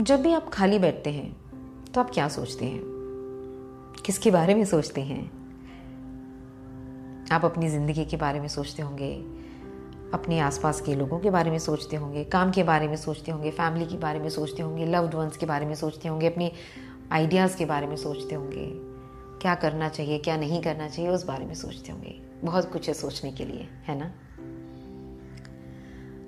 जब भी आप खाली बैठते हैं तो आप क्या सोचते हैं? किसके बारे में सोचते हैं? आप अपनी ज़िंदगी के बारे में सोचते होंगे, अपने आसपास के लोगों के बारे में सोचते होंगे, काम के बारे में सोचते होंगे फैमिली के बारे में सोचते होंगे लव्ड वंस के बारे में सोचते होंगे, अपने आइडियाज़ के बारे में सोचते होंगे। क्या करना चाहिए, क्या नहीं करना चाहिए, उस बारे में सोचते होंगे। बहुत कुछ है सोचने के लिए, है ना?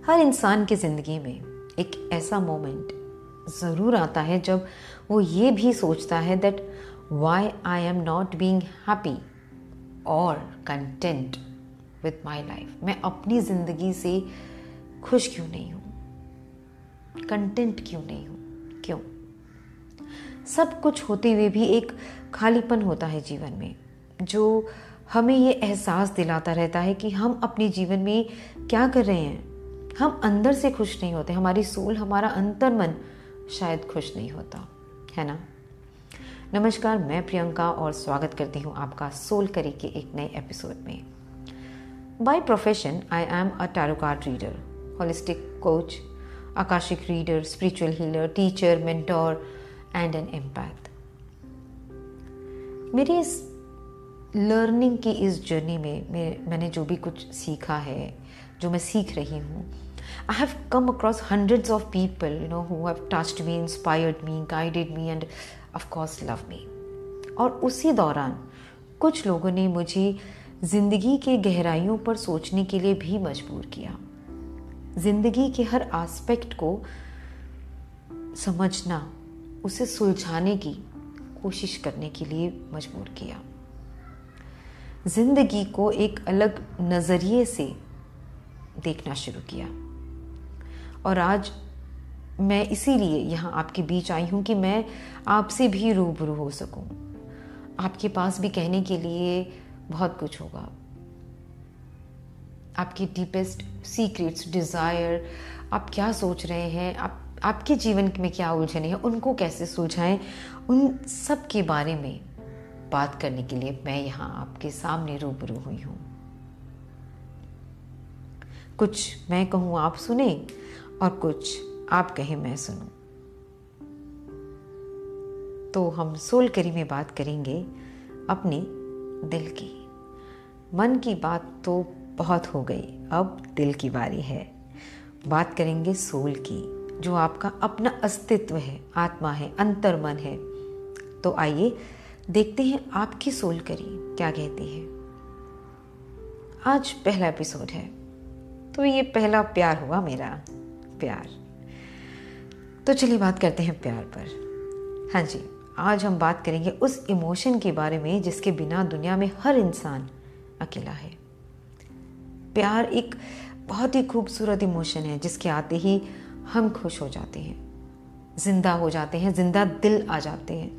हर इंसान की ज़िंदगी में एक ऐसा मोमेंट ज़रूर आता है जब वो ये भी सोचता है that why I am not being happy और कंटेंट विथ माई लाइफ मैं अपनी ज़िंदगी से खुश क्यों नहीं हूँ? कंटेंट क्यों नहीं हूँ? क्यों? सब कुछ होते हुए भी एक खालीपन होता है जीवन में, जो हमें ये एहसास दिलाता रहता है कि हम अपने जीवन में क्या कर रहे हैं। हम अंदर से खुश नहीं होते, हमारी सोल हमारा अंतर मन शायद खुश नहीं होता, है ना? नमस्कार, मैं प्रियंका और स्वागत करती हूँ आपका सोल करी के एक नए एपिसोड में। By profession I am a tarot card reader holistic coach akashic reader spiritual healer teacher mentor and an empath मेरी इस लर्निंग की इस जर्नी में मैं, मैंने जो भी कुछ सीखा है, जो मैं सीख रही हूँ I have come across hundreds of people you know who have touched me inspired me guided me and of course love me और उसी दौरान कुछ लोगों ने मुझे ज़िंदगी के गहराइयों पर सोचने के लिए भी मजबूर किया। ज़िंदगी के हर आस्पेक्ट को समझना, उसे सुलझाने की कोशिश करने के लिए मजबूर किया। ज़िंदगी को एक अलग नज़रिए से देखना शुरू किया। और आज मैं इसीलिए यहाँ आपके बीच आई हूँ कि मैं आपसे भी रूबरू हो सकूँ। आपके पास भी कहने के लिए बहुत कुछ होगा। आपकी डीपेस्ट सीक्रेट्स डिज़ायर आप क्या सोच रहे हैं? आप, आपके जीवन में क्या उलझने हैं? उनको कैसे सुलझाएँ? उन सब के बारे में बात करने के लिए मैं यहाँ आपके सामने रूबरू हुई हूँ। कुछ मैं कहूँ, आप सुने और कुछ आप कहें मैं सुनूं। तो हम सोल करी में बात करेंगे अपने दिल की। मन की बात तो बहुत हो गई, अब दिल की बारी है। बात करेंगे सोल की, जो आपका अपना अस्तित्व है, आत्मा है अंतर मन है। तो आइए देखते हैं आपकी सोल करी क्या कहती है। आज पहला एपिसोड है तो ये पहला प्यार हुआ मेरा। प्यार। तो चलिए बात करते हैं प्यार पर। हाँ जी, आज हम बात करेंगे उस इमोशन के बारे में जिसके बिना दुनिया में हर इंसान अकेला है। प्यार एक बहुत ही खूबसूरत इमोशन है, जिसके आते ही हम खुश हो जाते हैं। ज़िंदा हो जाते हैं, ज़िंदा दिल आ जाते हैं।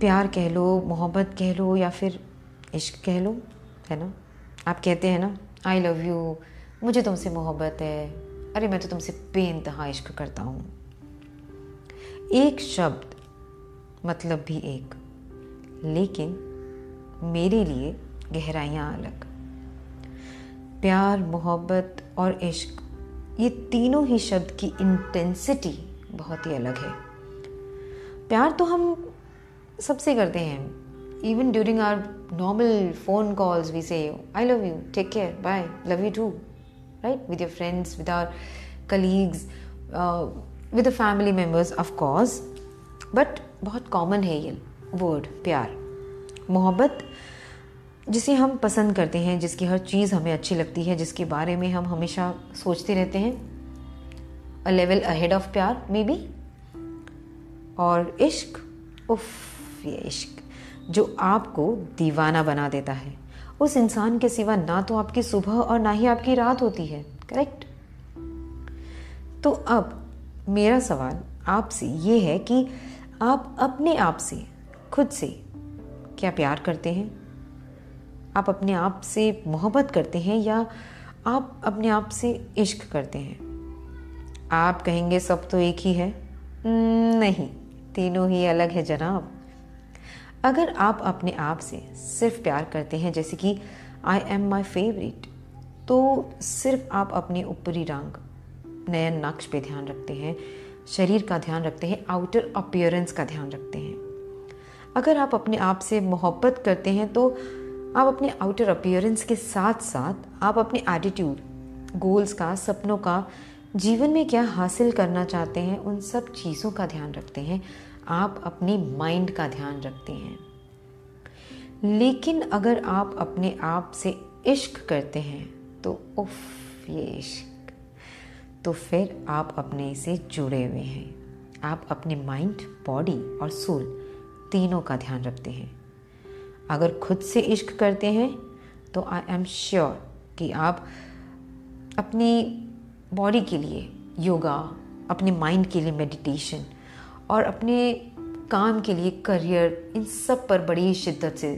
प्यार कह लो, मोहब्बत कह लो या फिर इश्क कह लो, है ना? आप कहते हैं ना आई लव यू मुझे तुमसे मोहब्बत है। अरे, मैं तो तुमसे बेनतहा इश्क करता हूँ। एक शब्द मतलब भी एक, लेकिन मेरे लिए गहराइयाँ अलग। प्यार, मोहब्बत और इश्क, ये तीनों ही शब्द की इंटेंसिटी बहुत ही अलग है। प्यार तो हम सबसे करते हैं। Even during our normal phone calls we say I love you take care bye love you too right with your friends with our colleagues with the family members of course but बहुत common है ये word प्यार। मोहब्बत, जिसे हम पसंद करते हैं, जिसकी हर चीज़ हमें अच्छी लगती है, जिसके बारे में हम हमेशा सोचते रहते हैं। अ लेवल अहेड ऑफ़ प्यार मे बी और इश्क, उफ, ये इश्क, जो आपको दीवाना बना देता है। उस इंसान के सिवा ना तो आपकी सुबह और ना ही आपकी रात होती है करेक्ट तो अब मेरा सवाल आपसे ये है कि आप अपने आप से, खुद से क्या प्यार करते हैं? आप अपने आप से मोहब्बत करते हैं या आप अपने आप से इश्क करते हैं? आप कहेंगे सब तो एक ही है। नहीं, तीनों ही अलग है जनाब। अगर आप अपने आप से सिर्फ़ प्यार करते हैं, जैसे कि आई एम माई फेवरेट तो सिर्फ़ आप अपने ऊपरी रंग, नयन नक्श पे ध्यान रखते हैं, शरीर का ध्यान रखते हैं आउटर अपियरेंस का ध्यान रखते हैं। अगर आप अपने आप से मोहब्बत करते हैं तो आप अपने आउटर अपियरेंस के साथ साथ आप अपने एटीट्यूड गोल्स का, सपनों का, जीवन में क्या हासिल करना चाहते हैं, उन सब चीज़ों का ध्यान रखते हैं। आप अपनी माइंड का ध्यान रखते हैं। लेकिन अगर आप अपने आप से इश्क करते हैं तो उफ, ये इश्क। तो फिर आप अपने से जुड़े हुए हैं। आप अपने माइंड बॉडी और सोल तीनों का ध्यान रखते हैं। अगर खुद से इश्क करते हैं तो आई एम श्योर कि आप अपनी बॉडी के लिए योगा अपने माइंड के लिए मेडिटेशन और अपने काम के लिए करियर इन सब पर बड़ी शिद्दत से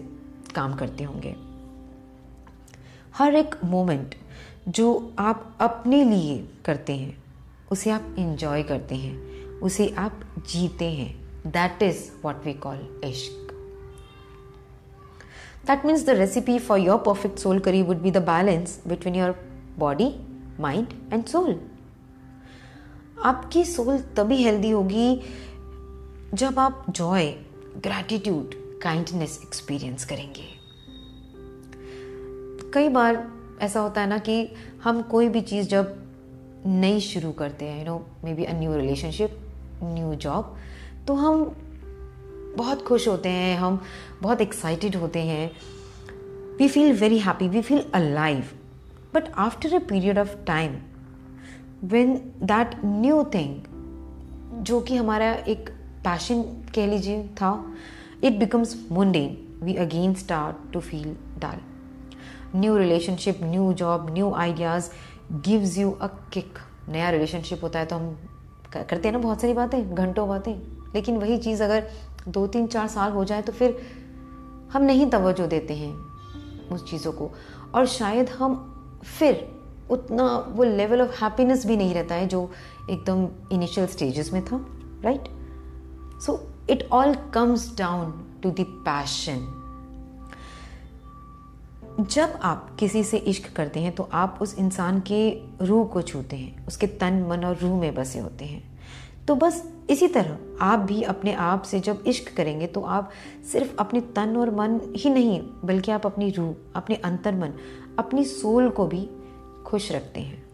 काम करते होंगे। हर एक मोमेंट जो आप अपने लिए करते हैं उसे आप इंजॉय करते हैं उसे आप जीते हैं। That is what we call ishq. That means the recipe for your perfect soul curry would be the balance between your body, mind and soul. आपकी सोल तभी हेल्दी होगी जब आप जॉय ग्रैटिट्यूड काइंडनेस एक्सपीरियंस करेंगे। कई बार ऐसा होता है ना कि हम कोई भी चीज़ जब नई शुरू करते हैं you know maybe a new relationship new job तो हम बहुत खुश होते हैं, हम बहुत एक्साइटेड होते हैं। We feel very happy we feel alive but after a period of time when that new thing जो कि हमारा एक पैशन कह लीजिए था it becomes mundane we again start to feel dull new relationship new job new ideas gives you a kick नया relationship होता है तो हम करते हैं ना बहुत सारी बातें, घंटों बातें। लेकिन वही चीज़ अगर दो तीन चार साल हो जाए तो फिर हम नहीं तवज्जो देते हैं उस चीज़ों को। और शायद हम फिर उतना वो लेवल ऑफ़ हैप्पीनेस भी नहीं रहता है जो एकदम इनिशियल स्टेजेस में था right so it all comes down to the passion जब आप किसी से इश्क करते हैं तो आप उस इंसान के रूह को छूते हैं, उसके तन, मन और रूह में बसे होते हैं। तो बस इसी तरह आप भी अपने आप से जब इश्क करेंगे तो आप सिर्फ़ अपने तन और मन ही नहीं, बल्कि आप अपनी रूह, अपने अंतर मन अपनी सोल को भी खुश रखते हैं।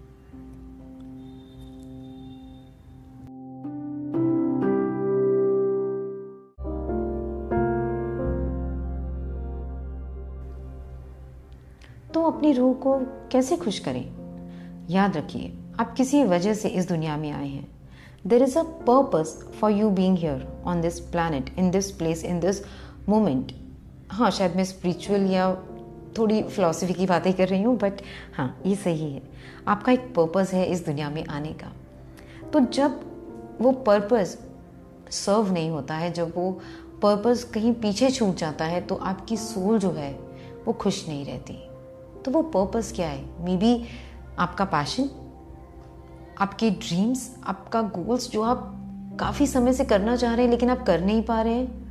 अपनी रूह को कैसे खुश करें? याद रखिए, आप किसी वजह से इस दुनिया में आए हैं। There is a purpose for you being here on this planet, in this place, in this moment. हाँ शायद मैं स्पिरिचुअल या थोड़ी फिलोसफी की बातें कर रही हूँ बट हाँ ये सही है। आपका एक पर्पस है इस दुनिया में आने का। तो जब वो पर्पस सर्व नहीं होता है, जब वो पर्पस कहीं पीछे छूट जाता है तो आपकी सोल जो है, वो खुश नहीं रहती। तो वो पर्पस क्या है? मे बी आपका पैशन आपके ड्रीम्स आपका गोल्स जो आप काफ़ी समय से करना चाह रहे हैं लेकिन आप कर नहीं पा रहे हैं।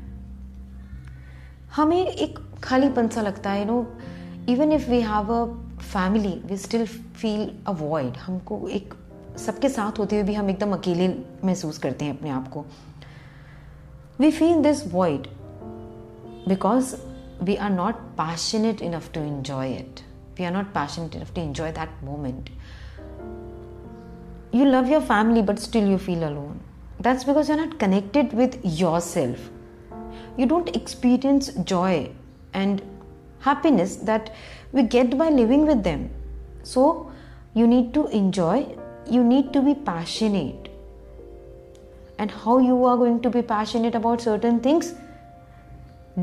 हमें एक खाली पंसा लगता है no even if we have a family we still feel a void हमको एक, सबके साथ होते हुए भी हम एकदम अकेले महसूस करते हैं अपने आप को। We feel this void because we are not passionate enough to enjoy it we are not passionate enough to enjoy that moment. You love your family but still you feel alone. That's because you're not connected with yourself. You don't experience joy and happiness that we get by living with them. So you need to enjoy you need to be passionate. And how you are going to be passionate about certain things?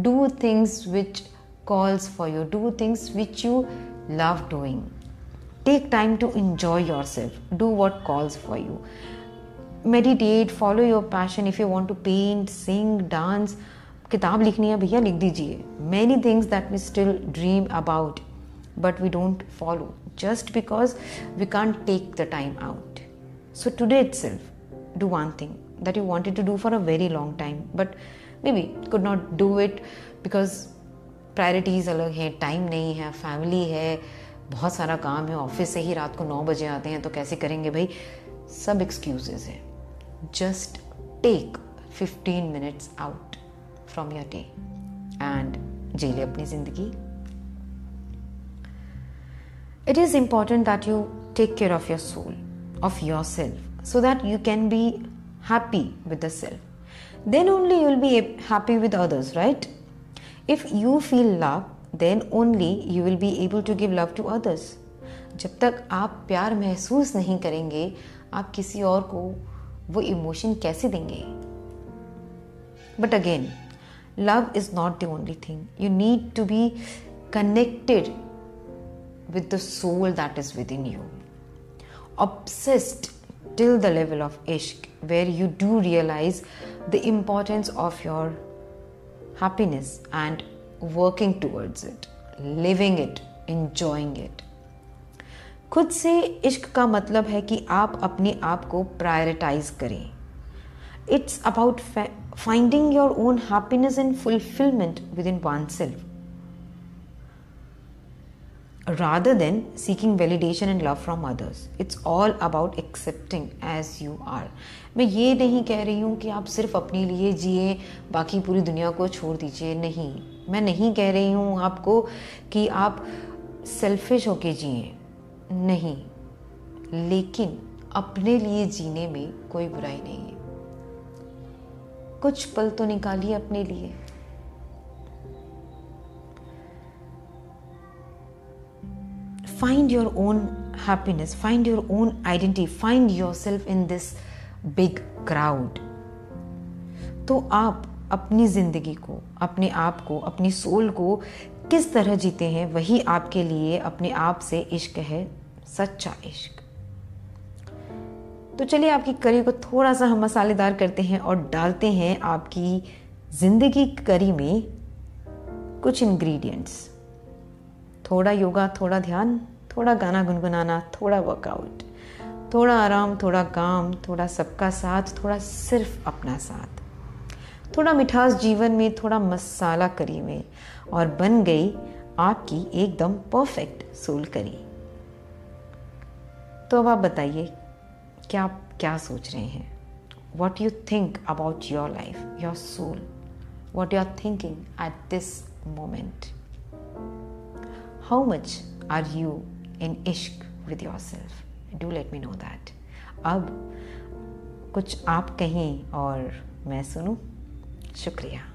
Do things which calls for you do things which you love doing. Take time to enjoy yourself. Do what calls for you. Meditate, follow your passion. If you want to paint, sing, dance किताब लिखनी है भैया लिख दीजिए many things that we still dream about but we don't follow just because we can't take the time out so today itself do one thing that you wanted to do for a very long time but maybe could not do it because priorities अलग हैं time नहीं है family है, बहुत सारा काम है office से ही रात को नौ बजे आते हैं तो कैसे करेंगे भाई? सब एक्सक्यूजेज हैं। Just take fifteen minutes out from your day and जी ले अपनी ज़िंदगी it is important that you take care of your soul of yourself so that you can be happy with the self then only you will be happy with others right If you feel love, then only you will be able to give love to others. जब तक आप प्यार महसूस नहीं करेंगे आप किसी और को वो इमोशन कैसे देंगे but again love is not the only thing you need to be connected with the soul that is within you. Obsessed till the level of ishq, where you do realize the importance of your happiness and working towards it, living it, enjoying it. खुद से इश्क का मतलब है कि आप अपने आप को प्रायोरिटाइज करें it's about finding your own happiness and fulfilment within oneself rather than seeking validation and love from others. It's all about accepting as you are. मैं ये नहीं कह रही हूँ कि आप सिर्फ़ अपने लिए जिए, बाकी पूरी दुनिया को छोड़ दीजिए। नहीं। मैं नहीं कह रही हूँ आपको कि आप सेल्फिश होके जिए। नहीं। लेकिन अपने लिए जीने में कोई बुराई नहीं है। कुछ पल तो निकालिए अपने लिए। Find your own happiness, find your own identity, find yourself in this big crowd. तो आप अपनी ज़िंदगी को अपने आप को अपनी सोल को किस तरह जीते हैं वही आपके लिए अपने आप से इश्क है सच्चा इश्क। तो चलिए आपकी करी को थोड़ा सा हम मसालेदार करते हैं और डालते हैं आपकी ज़िंदगी करी में कुछ इंग्रेडिएंट्स थोड़ा योगा थोड़ा ध्यान। थोड़ा गाना गुनगुनाना, थोड़ा वर्कआउट थोड़ा आराम, थोड़ा काम, थोड़ा सबका साथ, थोड़ा सिर्फ़ अपना साथ। थोड़ा मिठास जीवन में, थोड़ा मसाला करी में और बन गई आपकी एकदम परफेक्ट सोल करी। तो अब आप बताइए, क्या आप क्या सोच रहे हैं? What you think about your life your soul what you are thinking at this moment how much are you in ishq with yourself do let me know that अब कुछ आप कहें और मैं सुनूं। शुक्रिया।